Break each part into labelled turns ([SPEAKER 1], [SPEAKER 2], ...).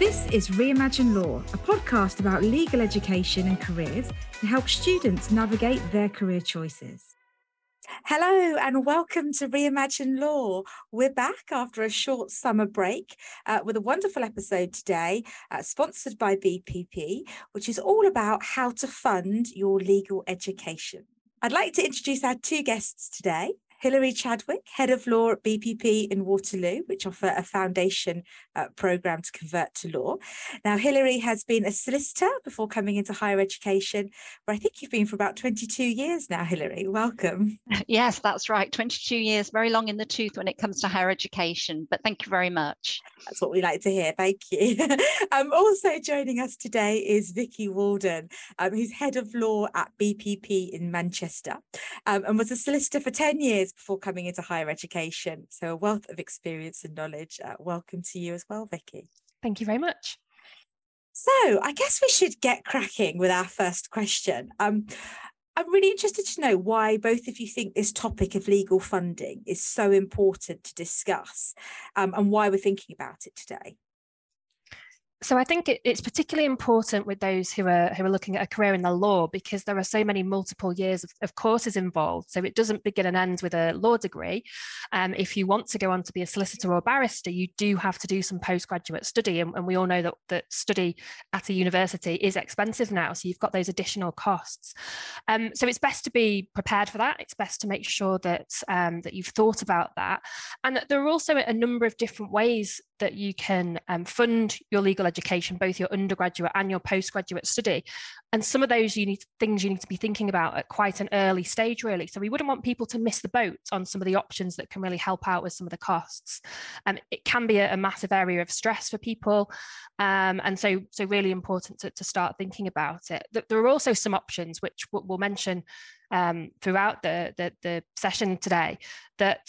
[SPEAKER 1] This is Reimagine Law, a podcast about legal education and careers to help students navigate their career choices. Hello and welcome to Reimagine Law. We're back after a short summer break uh, with a wonderful episode today, uh, sponsored by BPP, which is all about how to fund your legal education. I'd like to introduce our two guests today. Hilary Chadwick, Head of Law at BPP in Waterloo, which offer a foundation uh, programme to convert to law. Now, Hilary has been a solicitor before coming into higher education, where I think you've been for about 22 years now, Hilary. Welcome.
[SPEAKER 2] Yes, that's right. 22 years, very long in the tooth when it comes to higher education, but thank you very much.
[SPEAKER 1] That's what we like to hear. Thank you. um, also joining us today is Vicky Walden, um, who's Head of Law at BPP in Manchester um, and was a solicitor for 10 years years before coming into higher education. So a wealth of experience and knowledge. Uh, welcome to you as well, Vicky.
[SPEAKER 3] Thank you very much.
[SPEAKER 1] So I guess we should get cracking with our first question. Um, I'm really interested to know why both of you think this topic of legal funding is so important to discuss um, and why we're thinking about it today
[SPEAKER 3] so I think it, it's particularly important with those who are who are looking at a career in the law because there are so many multiple years of, of courses involved. So it doesn't begin and end with a law degree. Um, if you want to go on to be a solicitor or barrister, you do have to do some postgraduate study, and, and we all know that that study at a university is expensive now. So you've got those additional costs. Um, so it's best to be prepared for that. It's best to make sure that um, that you've thought about that, and there are also a number of different ways that you can um, fund your legal education, both your undergraduate and your postgraduate study. And some of those you need things you need to be thinking about at quite an early stage, really. So we wouldn't want people to miss the boat on some of the options that can really help out with some of the costs. Um, it can be a, a massive area of stress for people, um, and so so really important to, to start thinking about it. There are also some options which we'll mention um, throughout the, the, the session today that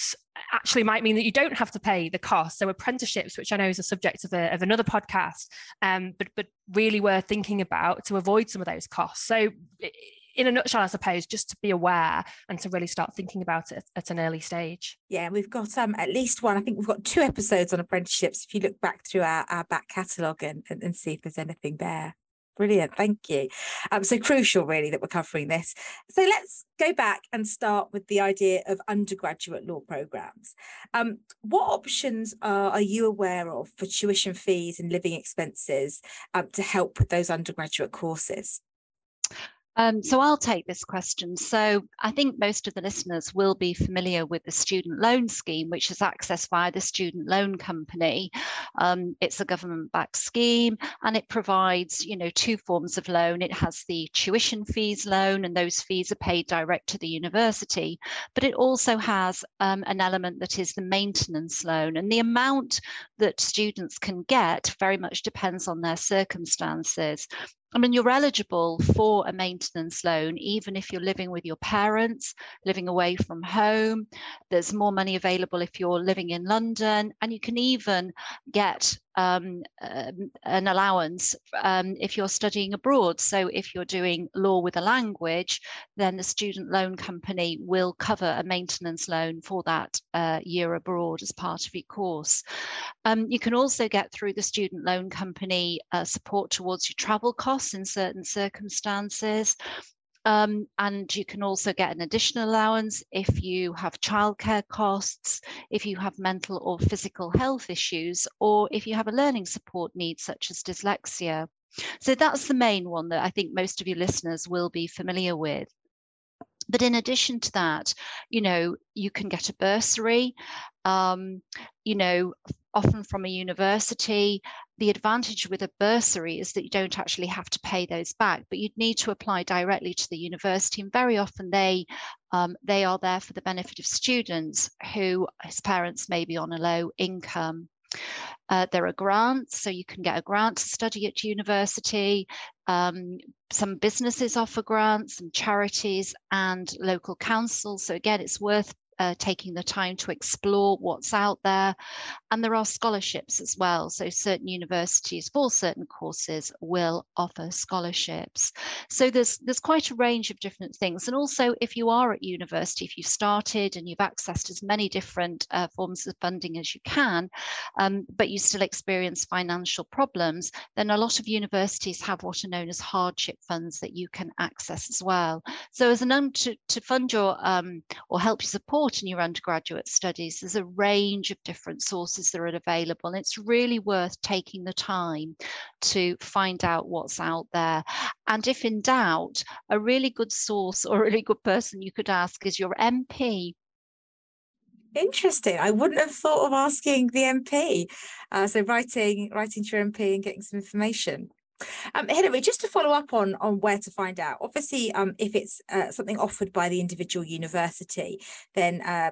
[SPEAKER 3] actually might mean that you don't have to pay the cost. So apprenticeships, which I know is a subject of, a, of another podcast, um, but but really worth thinking about to avoid some of those costs. So in a nutshell, I suppose, just to be aware and to really start thinking about it at an early stage.
[SPEAKER 1] Yeah, we've got um, at least one. I think we've got two episodes on apprenticeships. If you look back through our, our back catalogue and, and, and see if there's anything there. Brilliant, thank you. Um, so crucial, really, that we're covering this. So let's go back and start with the idea of undergraduate law programs. Um, what options are, are, you aware of for tuition fees and living expenses um, to help with those undergraduate courses?
[SPEAKER 2] Um, so I'll take this question. So I think most of the listeners will be familiar with the student loan scheme, which is accessed via the student loan company. Um, it's a government-backed scheme, and it provides, you know, two forms of loan. It has the tuition fees loan, and those fees are paid direct to the university. But it also has um, an element that is the maintenance loan, and the amount that students can get very much depends on their circumstances. I mean, you're eligible for a maintenance loan, even if you're living with your parents, living away from home. There's more money available if you're living in London, and you can even get um, uh, an allowance um, if you're studying abroad. So if you're doing law with a language, then the student loan company will cover a maintenance loan for that uh, year abroad as part of your course. Um, you can also get through the student loan company uh, support towards your travel costs in certain circumstances. Um, and you can also get an additional allowance if you have childcare costs, if you have mental or physical health issues, or if you have a learning support need such as dyslexia. So that's the main one that I think most of your listeners will be familiar with. But in addition to that, you know, you can get a bursary, um, you know, often from a university. The advantage with a bursary is that you don't actually have to pay those back, but you'd need to apply directly to the university. And very often they um, they are there for the benefit of students who his parents may be on a low income. Uh, there are grants, so you can get a grant to study at university. Um, some businesses offer grants, some charities and local councils. So again, it's worth uh, taking the time to explore what's out there. And there are scholarships as well. So certain universities for certain courses will offer scholarships. So there's there's quite a range of different things. And also if you are at university, if you've started and you've accessed as many different uh, forms of funding as you can, um, but you still experience financial problems, then a lot of universities have what are known as hardship funds that you can access as well. So as an to, to fund your um, or help you support in your undergraduate studies, there's a range of different sources that are available. And it's really worth taking the time to find out what's out there. And if in doubt, a really good source or a really good person you could ask is your MP
[SPEAKER 1] Interesting. I wouldn't have thought of asking the MP. Uh, so writing, writing to your MP and getting some information. Um, Hilary, just to follow up on on where to find out. Obviously, um, if it's uh, something offered by the individual university, then uh,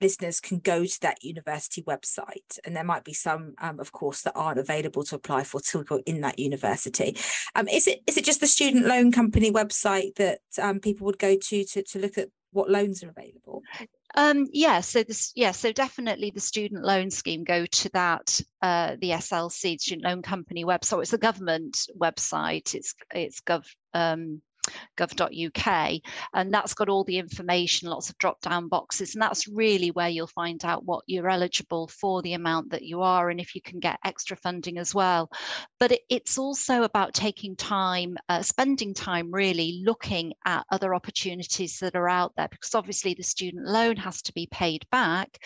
[SPEAKER 1] listeners can go to that university website, and there might be some, um, of course, that aren't available to apply for till in that university. Um, is it is it just the student loan company website that um, people would go to to to look at what loans are available?
[SPEAKER 2] Um, yeah, so this, yeah, so definitely the student loan scheme go to that uh, the SLC student loan company website. It's a government website. It's it's gov um, gov.uk and that's got all the information lots of drop down boxes and that's really where you'll find out what you're eligible for the amount that you are and if you can get extra funding as well. But it, it's also about taking time uh, spending time really looking at other opportunities that are out there because obviously the student loan has to be paid back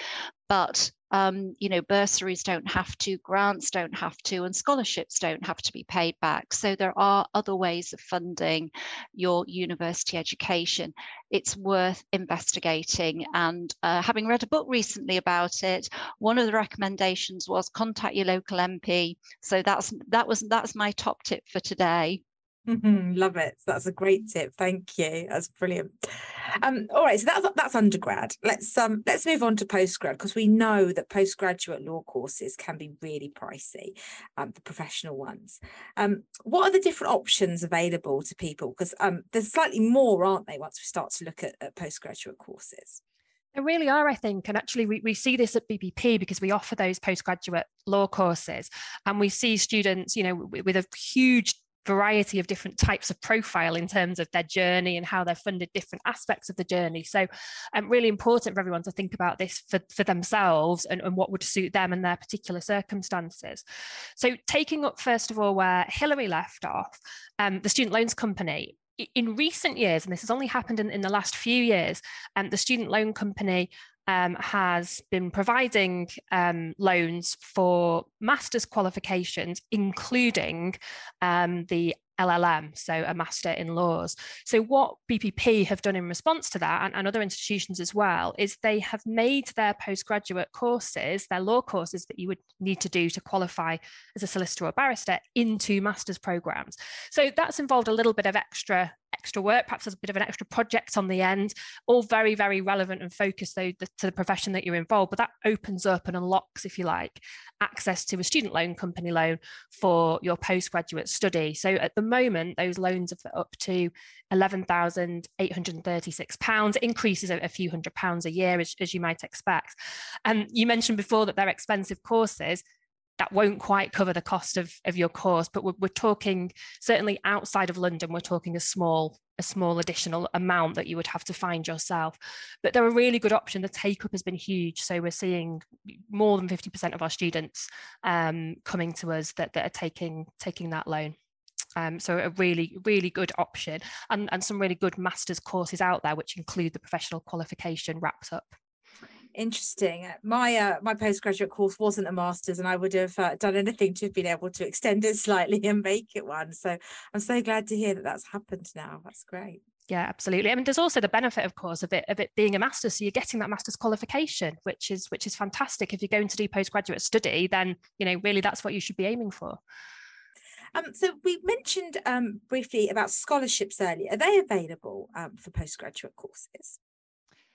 [SPEAKER 2] but um, you know, bursaries don't have to, grants don't have to, and scholarships don't have to be paid back. So there are other ways of funding your university education. It's worth investigating. And uh, having read a book recently about it, one of the recommendations was contact your local MP. So that's that was that's my top tip for today.
[SPEAKER 1] Love it. That's a great tip. Thank you. That's brilliant. Um, all right, so that's that's undergrad. Let's um let's move on to postgrad because we know that postgraduate law courses can be really pricey, um, the professional ones. Um, what are the different options available to people? Because um, there's slightly more, aren't they, once we start to look at, at postgraduate courses?
[SPEAKER 3] There really are, I think. And actually, we, we see this at BPP because we offer those postgraduate law courses. And we see students, you know, with a huge variety of different types of profile in terms of their journey and how they're funded different aspects of the journey. So um, really important for everyone to think about this for, for themselves and, and what would suit them and their particular circumstances. So taking up first of all where Hilary left off, um, the student loans company, in recent years, and this has only happened in, in the last few years, um, the student loan company um, has been providing um, loans for master's qualifications, including um, the LLM, so a master in laws. So, what BPP have done in response to that, and, and, other institutions as well, is they have made their postgraduate courses, their law courses that you would need to do to qualify as a solicitor or barrister, into master's programs. So, that's involved a little bit of extra extra work, perhaps there's a bit of an extra project on the end, all very, very relevant and focused though to the profession that you're involved. But that opens up and unlocks, if you like, access to a student loan company loan for your postgraduate study. So at the moment, those loans are up to £11,836, increases a, few hundred pounds a year, as, as you might expect. And you mentioned before that they're expensive courses that won't quite cover the cost of, of your course but we're, we're talking certainly outside of london we're talking a small a small additional amount that you would have to find yourself. But they're a really good option. The take up has been huge. So we're seeing more than 50% of our students um, coming to us that, that are taking taking that loan. Um, so a really, really good option and, and some really good master's courses out there, which include the professional qualification wrapped up.
[SPEAKER 1] Interesting. Uh, my uh, my postgraduate course wasn't a master's, and I would have uh, done anything to have been able to extend it slightly and make it one. So I'm so glad to hear that that's happened now. That's great.
[SPEAKER 3] Yeah, absolutely. I mean, there's also the benefit, of course, of it of it being a master's. So you're getting that master's qualification, which is which is fantastic. If you're going to do postgraduate study, then you know really that's what you should be aiming for.
[SPEAKER 1] Um, so we mentioned um, briefly about scholarships earlier. Are they available um, for postgraduate courses?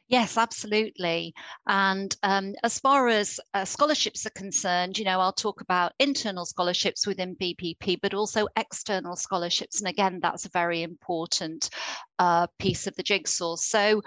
[SPEAKER 2] Yes, absolutely. And um, as far as uh, scholarships are concerned, you know, I'll talk about internal scholarships within BPP, but also external scholarships. And again, that's a very important uh, piece of the jigsaw. So,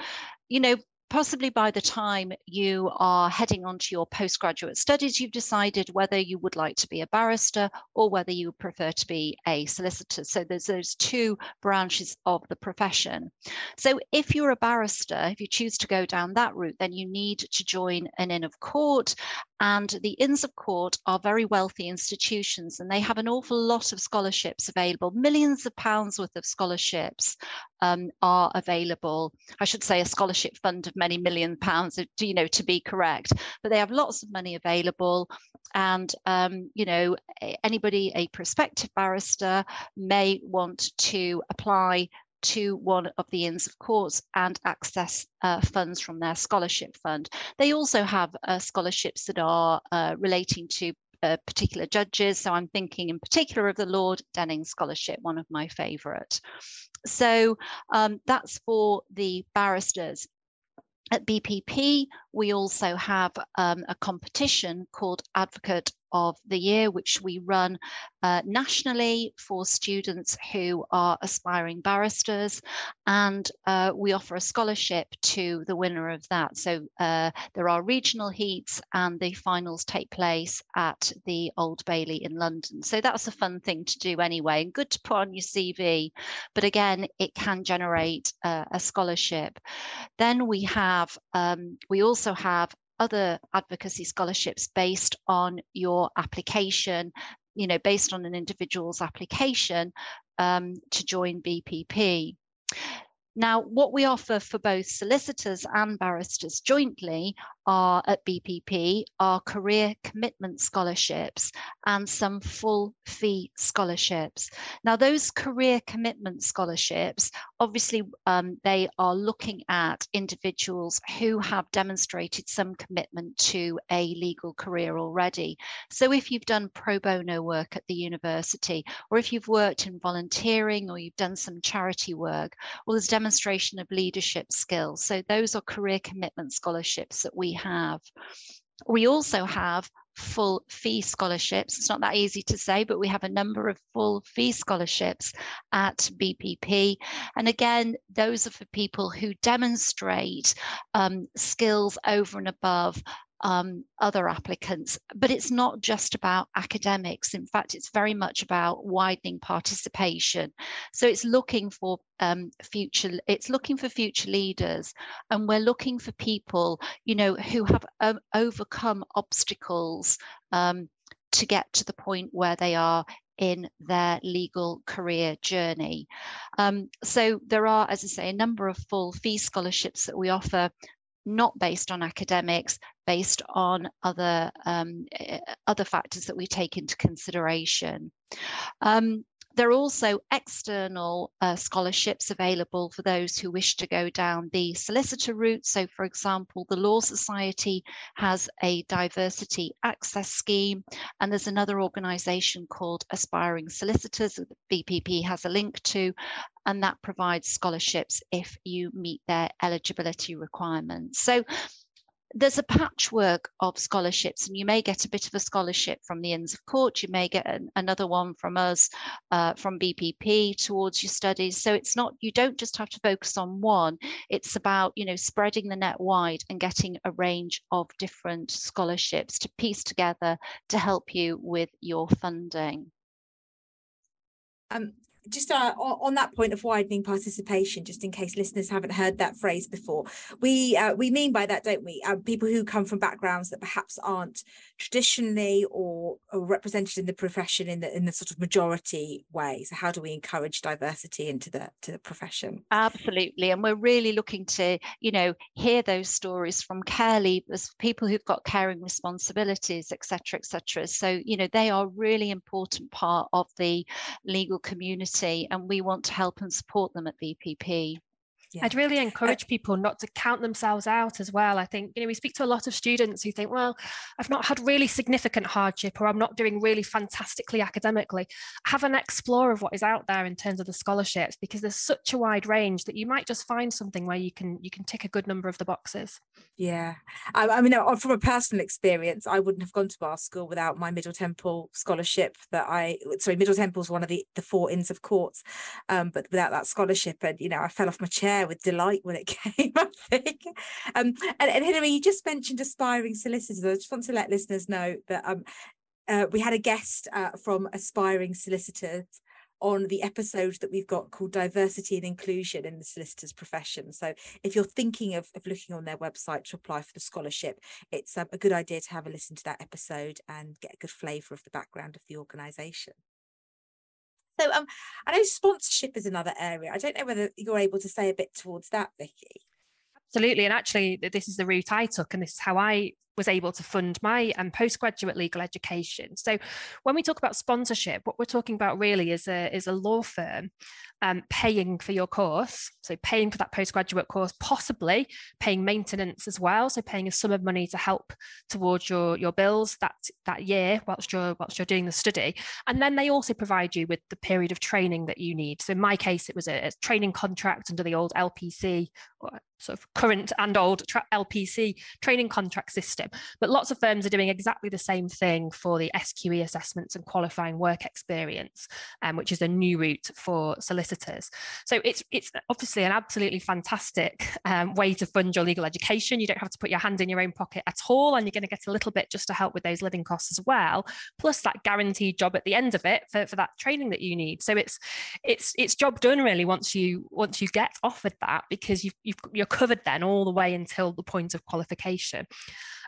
[SPEAKER 2] you know, possibly by the time you are heading on to your postgraduate studies, you've decided whether you would like to be a barrister or whether you prefer to be a solicitor. So there's those two branches of the profession. So if you're a barrister, if you choose to go down that route, then you need to join an Inn of Court. And the Inns of Court are very wealthy institutions and they have an awful lot of scholarships available, millions of pounds worth of scholarships um, are available. I should say a scholarship fund of many million pounds, you know, to be correct, but they have lots of money available. And, um, you know, anybody, a prospective barrister may want to apply to one of the Inns of Courts and access uh, funds from their scholarship fund. They also have uh, scholarships that are uh, relating to uh, particular judges. So I'm thinking in particular of the Lord Denning Scholarship, one of my favourite. So um, that's for the barristers. At BPP, we also have um, a competition called Advocate of the year, which we run uh, nationally for students who are aspiring barristers. And uh, we offer a scholarship to the winner of that. So uh, there are regional heats and the finals take place at the Old Bailey in London. So that's a fun thing to do anyway and good to put on your CV. But again, it can generate uh, a scholarship. Then we have, um, we also have other advocacy scholarships based on your application, you know, based on an individual's application um, to join BPP. Now, what we offer for both solicitors and barristers jointly are at BPP are career commitment scholarships and some full fee scholarships. Now, those career commitment scholarships, obviously, um, they are looking at individuals who have demonstrated some commitment to a legal career already. So, if you've done pro bono work at the university, or if you've worked in volunteering, or you've done some charity work, well, there's demonstration of leadership skills. So, those are career commitment scholarships that we have. We also have full fee scholarships. It's not that easy to say, but we have a number of full fee scholarships at BPP. And again, those are for people who demonstrate um, skills over and above um, other applicants. But it's not just about academics. In fact, it's very much about widening participation. So it's looking for um, future, it's looking for future leaders, and we're looking for people, you know, who have um, overcome obstacles um, to get to the point where they are in their legal career journey. Um, so there are, as I say, a number of full fee scholarships that we offer not based on academics, based on other um, eh, other factors that we take into consideration. Um, there are also external uh, scholarships available for those who wish to go down the solicitor route. So, for example, the Law Society has a diversity access scheme, and there's another organisation called Aspiring Solicitors that BPP has a link to, and that provides scholarships if you meet their eligibility requirements. So there's a patchwork of scholarships, and you may get a bit of a scholarship from the Inns of Court. You may get an, another one from us, uh, from BPP, towards your studies. So it's not you don't just have to focus on one. It's about you know spreading the net wide and getting a range of different scholarships to piece together to help you with your funding.
[SPEAKER 1] Um, just uh, on that point of widening participation, just in case listeners haven't heard that phrase before, we uh, we mean by that, don't we? Uh, people who come from backgrounds that perhaps aren't traditionally or, or, represented in the profession in the in the sort of majority way. So, how do we encourage diversity into the to the profession?
[SPEAKER 2] Absolutely, and we're really looking to you know hear those stories from care leavers, people who've got caring responsibilities, etc., etc. So, you know, they are really important part of the legal community community and we want to help and support them at BPP.
[SPEAKER 3] Yeah. I'd really uh, encourage people not to count themselves out as well. I think, you know, we speak to a lot of students who think, well, I've not had really significant hardship or I'm not doing really fantastically academically. Have an explore of what is out there in terms of the scholarships because there's such a wide range that you might just find something where you can you can tick a good number of the boxes.
[SPEAKER 1] Yeah. I, I mean, from a personal experience, I wouldn't have gone to bar school without my Middle Temple scholarship that I, sorry, Middle Temple is one of the, the four Inns of Courts, um, but without that scholarship and, you know, I fell off my chair with delight when it came, I think. Um, and, and Hilary, you just mentioned aspiring solicitors. I just want to let listeners know that um, uh, we had a guest uh, from aspiring solicitors on the episode that we've got called diversity and inclusion in the solicitor's profession so if you're thinking of, of looking on their website to apply for the scholarship it's um, a good idea to have a listen to that episode and get a good flavour of the background of the organisation so um, I know sponsorship is another area. I don't know whether you're able to say a bit towards that, Vicky.
[SPEAKER 3] Absolutely. And actually, this is the route I took, and this is how I was able to fund my um, postgraduate legal education. So when we talk about sponsorship, what we're talking about really is a, is a law firm um, paying for your course. So paying for that postgraduate course, possibly paying maintenance as well. So paying a sum of money to help towards your, your bills that, that year whilst you're, whilst you're doing the study. And then they also provide you with the period of training that you need. So in my case, it was a, a training contract under the old LPC or sort of current and old tra- LPC training contract system. But lots of firms are doing exactly the same thing for the SQE assessments and qualifying work experience, um, which is a new route for solicitors. So it's it's obviously an absolutely fantastic um, way to fund your legal education. You don't have to put your hand in your own pocket at all, and you're going to get a little bit just to help with those living costs as well. Plus that guaranteed job at the end of it for, for that training that you need. So it's it's it's job done really once you once you get offered that because you've, you've you're covered then all the way until the point of qualification.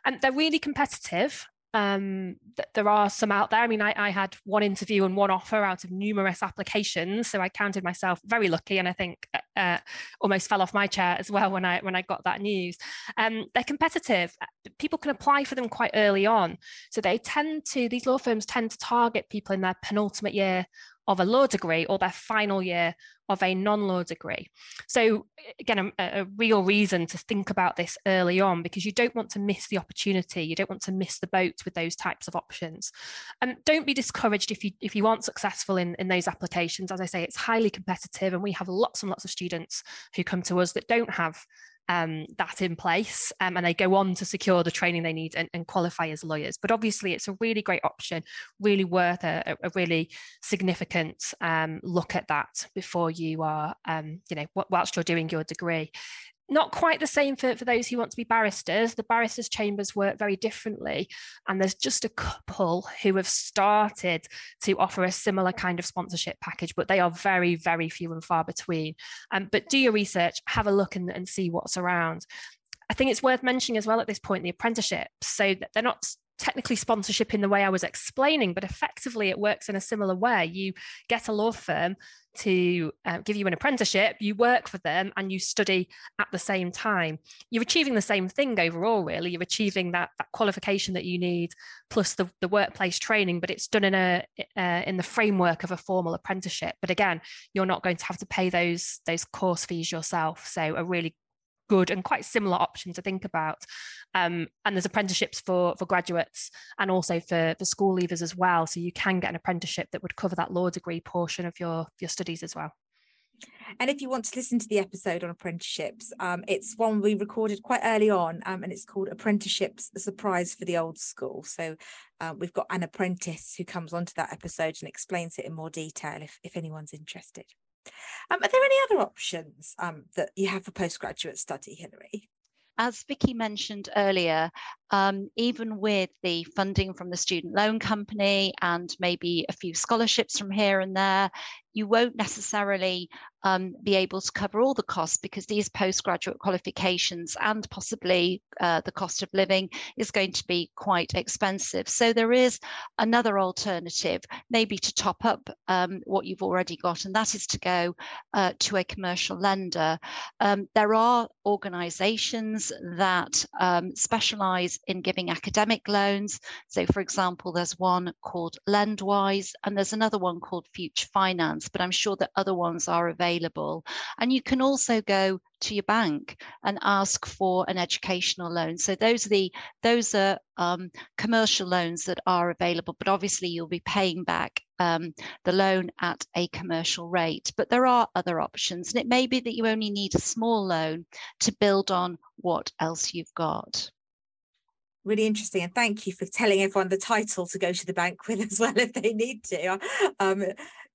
[SPEAKER 3] And they're really competitive. Um, th- there are some out there. I mean, I, I, had one interview and one offer out of numerous applications, so I counted myself very lucky, and I think uh, uh almost fell off my chair as well when I when I got that news. Um, they're competitive. People can apply for them quite early on, so they tend to these law firms tend to target people in their penultimate year of a law degree or their final year of a non-law degree. So again, a, a, real reason to think about this early on because you don't want to miss the opportunity. You don't want to miss the boat with those types of options. And don't be discouraged if you if you aren't successful in, in those applications. As I say, it's highly competitive and we have lots and lots of students who come to us that don't have um, that in place um, and they go on to secure the training they need and, and, qualify as lawyers. But obviously, it's a really great option, really worth a, a really significant um, look at that before you are, um, you know, whilst you're doing your degree not quite the same for, for those who want to be barristers. The barristers' chambers work very differently. And there's just a couple who have started to offer a similar kind of sponsorship package, but they are very, very few and far between. Um, but do your research, have a look and, and see what's around. I think it's worth mentioning as well at this point the apprenticeships. So they're not technically sponsorship in the way I was explaining, but effectively it works in a similar way. You get a law firm to uh, give you an apprenticeship, you work for them and you study at the same time. You're achieving the same thing overall, really. You're achieving that, that qualification that you need plus the, the workplace training, but it's done in a uh, in the framework of a formal apprenticeship. But again, you're not going to have to pay those those course fees yourself. So a really good and quite similar option to think about. Um, and there's apprenticeships for for graduates and also for for school leavers as well. So you can get an apprenticeship that would cover that law degree portion of your your studies as well.
[SPEAKER 1] And if you want to listen to the episode on apprenticeships, um, it's one we recorded quite early on, um, and it's called Apprenticeships: A Surprise for the Old School. So uh, we've got an apprentice who comes onto that episode and explains it in more detail if if anyone's interested. Um, are there any other options um, that you have for postgraduate study, Hilary?
[SPEAKER 2] As Vicky mentioned earlier, um, even with the funding from the student loan company and maybe a few scholarships from here and there, you won't necessarily um, be able to cover all the costs because these postgraduate qualifications and possibly uh, the cost of living is going to be quite expensive. So there is another alternative, maybe to top up um, what you've already got, and that is to go uh, to a commercial lender. Um, there are organizations that um, specialize in giving academic loans. So, for example, there's one called Lendwise, and there's another one called Future Finance, but I'm sure that other ones are available. And you can also go to your bank and ask for an educational loan. So those are the those are um, commercial loans that are available, but obviously you'll be paying back um, the loan at a commercial rate. But there are other options, and it may be that you only need a small loan to build on what else you've got.
[SPEAKER 1] Really interesting and thank you for telling everyone the title to go to the bank with as well if they need to. Um,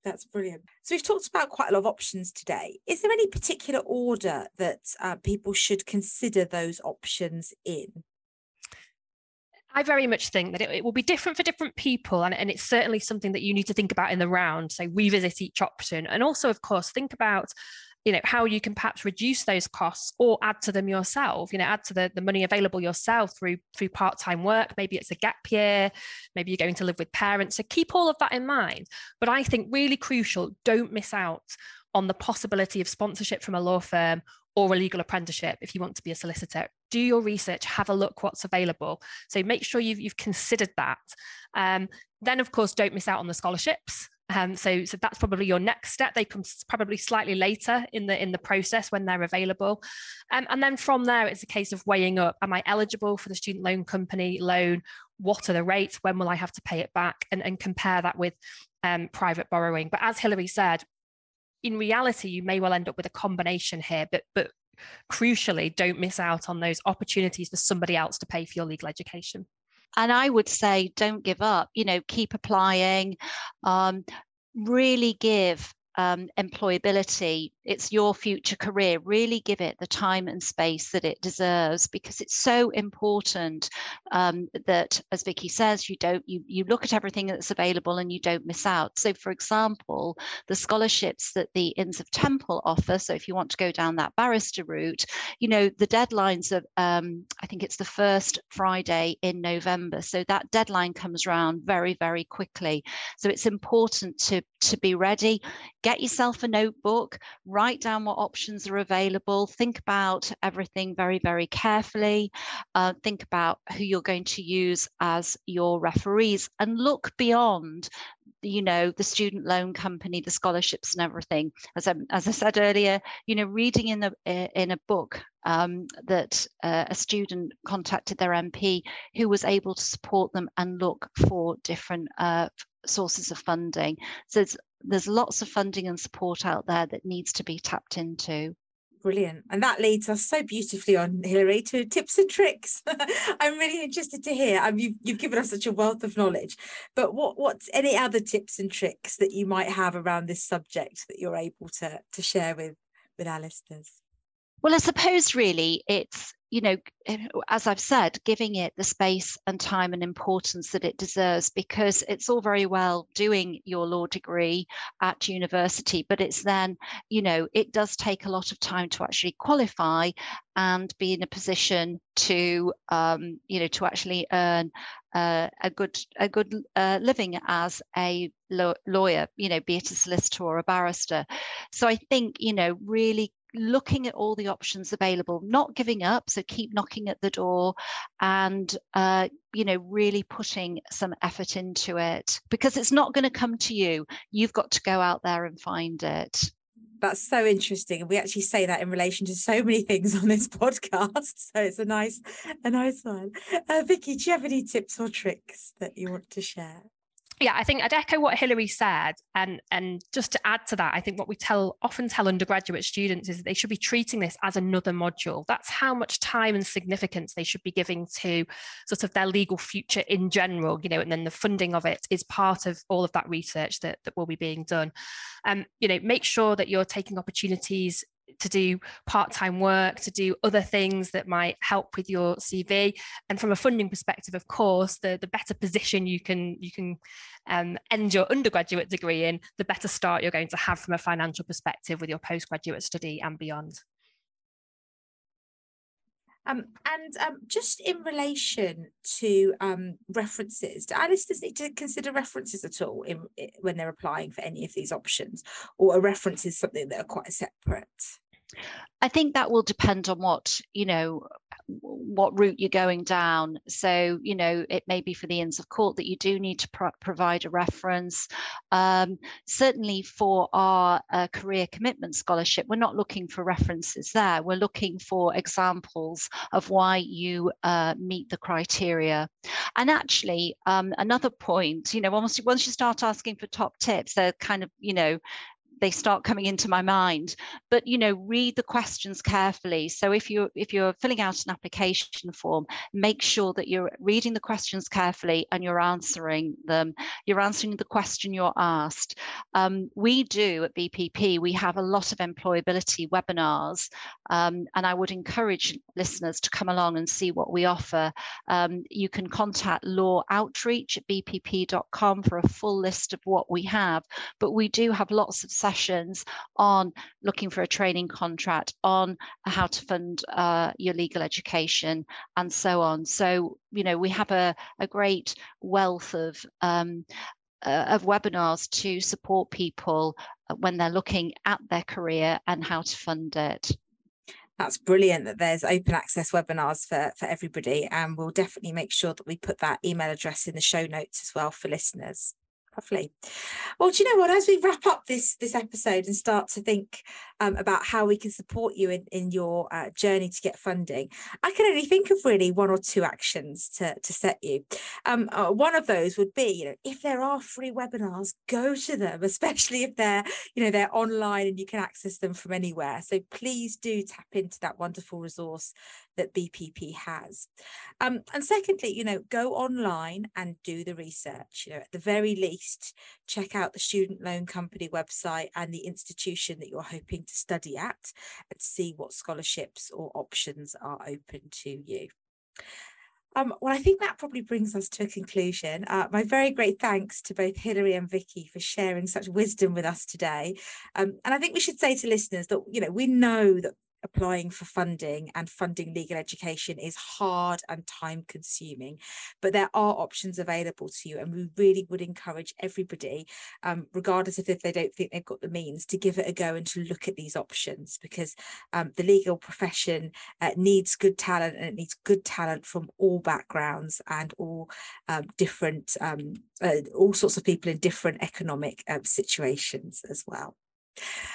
[SPEAKER 1] that's brilliant. So we've talked about quite a lot of options today. Is there any particular order that uh, people should consider those options in?
[SPEAKER 3] I very much think that it, it, will be different for different people, and, and it's certainly something that you need to think about in the round. So revisit each option, and also, of course, think about you know how you can perhaps reduce those costs or add to them yourself you know add to the, the money available yourself through through part-time work. Maybe it's a gap year. Maybe you're going to live with parents. So keep all of that in mind. But i think really crucial don't miss out on the possibility of sponsorship from a law firm or a legal apprenticeship if you want to be a solicitor. Do your research have a look what's available. So make sure you've, you've considered that. Um, then of course don't miss out on the scholarships um, so, so that's probably your next step. They come probably slightly later in the in the process when they're available, um, and then from there it's a case of weighing up: Am I eligible for the student loan company loan? What are the rates? When will I have to pay it back? And, and compare that with um, private borrowing. But as Hilary said, in reality, you may well end up with a combination here. But but crucially, don't miss out on those opportunities for somebody else to pay for your legal education
[SPEAKER 2] and I would say don't give up, you know, keep applying, um, really give um, employability, it's your future career. Really give it the time and space that it deserves because it's so important um, that, as Vicky says, you don't you you look at everything that's available and you don't miss out. So, for example, the scholarships that the Inns of Temple offer. So, if you want to go down that barrister route, you know the deadlines of um, I think it's the first Friday in November. So that deadline comes around very very quickly. So it's important to to be ready. Get yourself a notebook, write down what options are available, think about everything very, very carefully, uh, think about who you're going to use as your referees, and look beyond you know the student loan company the scholarships and everything. As I, as I said earlier you know reading in the in a book um, that uh, a student contacted their MP who was able to support them and look for different uh, sources of funding so there's lots of funding and support out there that needs to be tapped into.
[SPEAKER 1] Brilliant. And that leads us so beautifully on, Hilary, to tips and tricks. I'm really interested to hear. I mean, you've, you've given us such a wealth of knowledge, but what what's any other tips and tricks that you might have around this subject that you're able to, to share with, with our listeners?
[SPEAKER 2] Well, I suppose really it's you know, eh, as I've said, giving it the space and time and importance that it deserves, because it's all very well doing your law degree at university, but it's then, you know, it does take a lot of time to actually qualify and be in a position to, um, you know, to actually earn uh, a good a good uh, living as a lawyer, you know, be it a solicitor or a barrister. So I think, you know, really looking at all the options available, not giving up. So keep knocking at the door and, uh, you know, really putting some effort into it because it's not going to come to you. You've got to go out there and find it.
[SPEAKER 1] That's so interesting. And we actually say that in relation to so many things on this podcast. So it's a nice, a nice one. Uh, Vicky, do you have any tips or tricks that you want to share?
[SPEAKER 3] Yeah, I think I'd echo what Hilary said, and and just to add to that, I think what we tell often tell undergraduate students is that they should be treating this as another module. That's how much time and significance they should be giving to sort of their legal future in general, you know, and then the funding of it is part of all of that research that that will be being done. Um, you know, make sure that you're taking opportunities to do part-time work to do other things that might help with your cv and from a funding perspective of course the, the better position you can you can um, end your undergraduate degree in the better start you're going to have from a financial perspective with your postgraduate study and beyond
[SPEAKER 1] um, and um, just in relation to um, references, do listeners need to consider references at all in, in, when they're applying for any of these options, or a reference is something that are quite separate?
[SPEAKER 2] I think that will depend on what, you know, what route you're going down. So, you know, it may be for the Inns of Court that you do need to pro- provide a reference. Um, certainly for our uh, career commitment scholarship, we're not looking for references there. We're looking for examples of why you uh, meet the criteria. And actually, um, another point, you know, once, once you start asking for top tips, they're kind of, you know, they start coming into my mind. But you know read the questions carefully. So if you if you're filling out an application form make sure that you're reading the questions carefully and you're answering them. You're answering the question you're asked. Um, we do at bpp we have a lot of employability webinars um, and i would encourage listeners to come along and see what we offer. Um, you can contact law outreach at bpp.com for a full list of what we have but we do have lots of sessions on looking for a training contract, on how to fund uh, your legal education, and so on. So, you know, we have a, a great wealth of um, uh, of webinars to support people when they're looking at their career and how to fund it.
[SPEAKER 1] That's brilliant that there's open access webinars for, for everybody. And we'll definitely make sure that we put that email address in the show notes as well for listeners. Lovely. Well, do you know what? As we wrap up this this episode and start to think um, about how we can support you in, in your uh, journey to get funding, I can only think of really one or two actions to, to set you. Um, uh, one of those would be, you know, if there are free webinars, go to them, especially if they're, you know, they're online and you can access them from anywhere. So please do tap into that wonderful resource that BPP has. Um, and secondly, you know, go online and do the research. You know, at the very least, check out the student loan company website and the institution that you're hoping to study at and see what scholarships or options are open to you. Um, well, I think that probably brings us to a conclusion. Uh, my very great thanks to both Hilary and Vicky for sharing such wisdom with us today. Um, and I think we should say to listeners that, you know, we know that applying for funding and funding legal education is hard and time consuming but there are options available to you and we really would encourage everybody um, regardless of if they don't think they've got the means to give it a go and to look at these options because um, the legal profession uh, needs good talent and it needs good talent from all backgrounds and all um, different um, uh, all sorts of people in different economic um, situations as well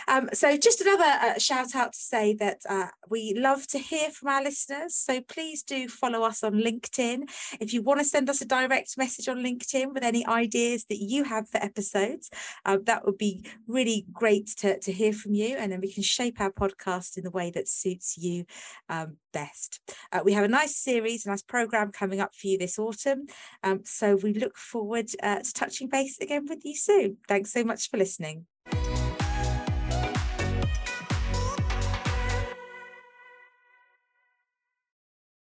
[SPEAKER 1] um, so just another uh, shout out to say that uh, we love to hear from our listeners. So please do follow us on LinkedIn. If you want to send us a direct message on LinkedIn with any ideas that you have for episodes, uh, that would be really great to, to hear from you. And then we can shape our podcast in the way that suits you um, best. Uh, we have a nice series, a nice program coming up for you this autumn. Um, so we look forward uh, to touching base again with you soon. Thanks so much for listening.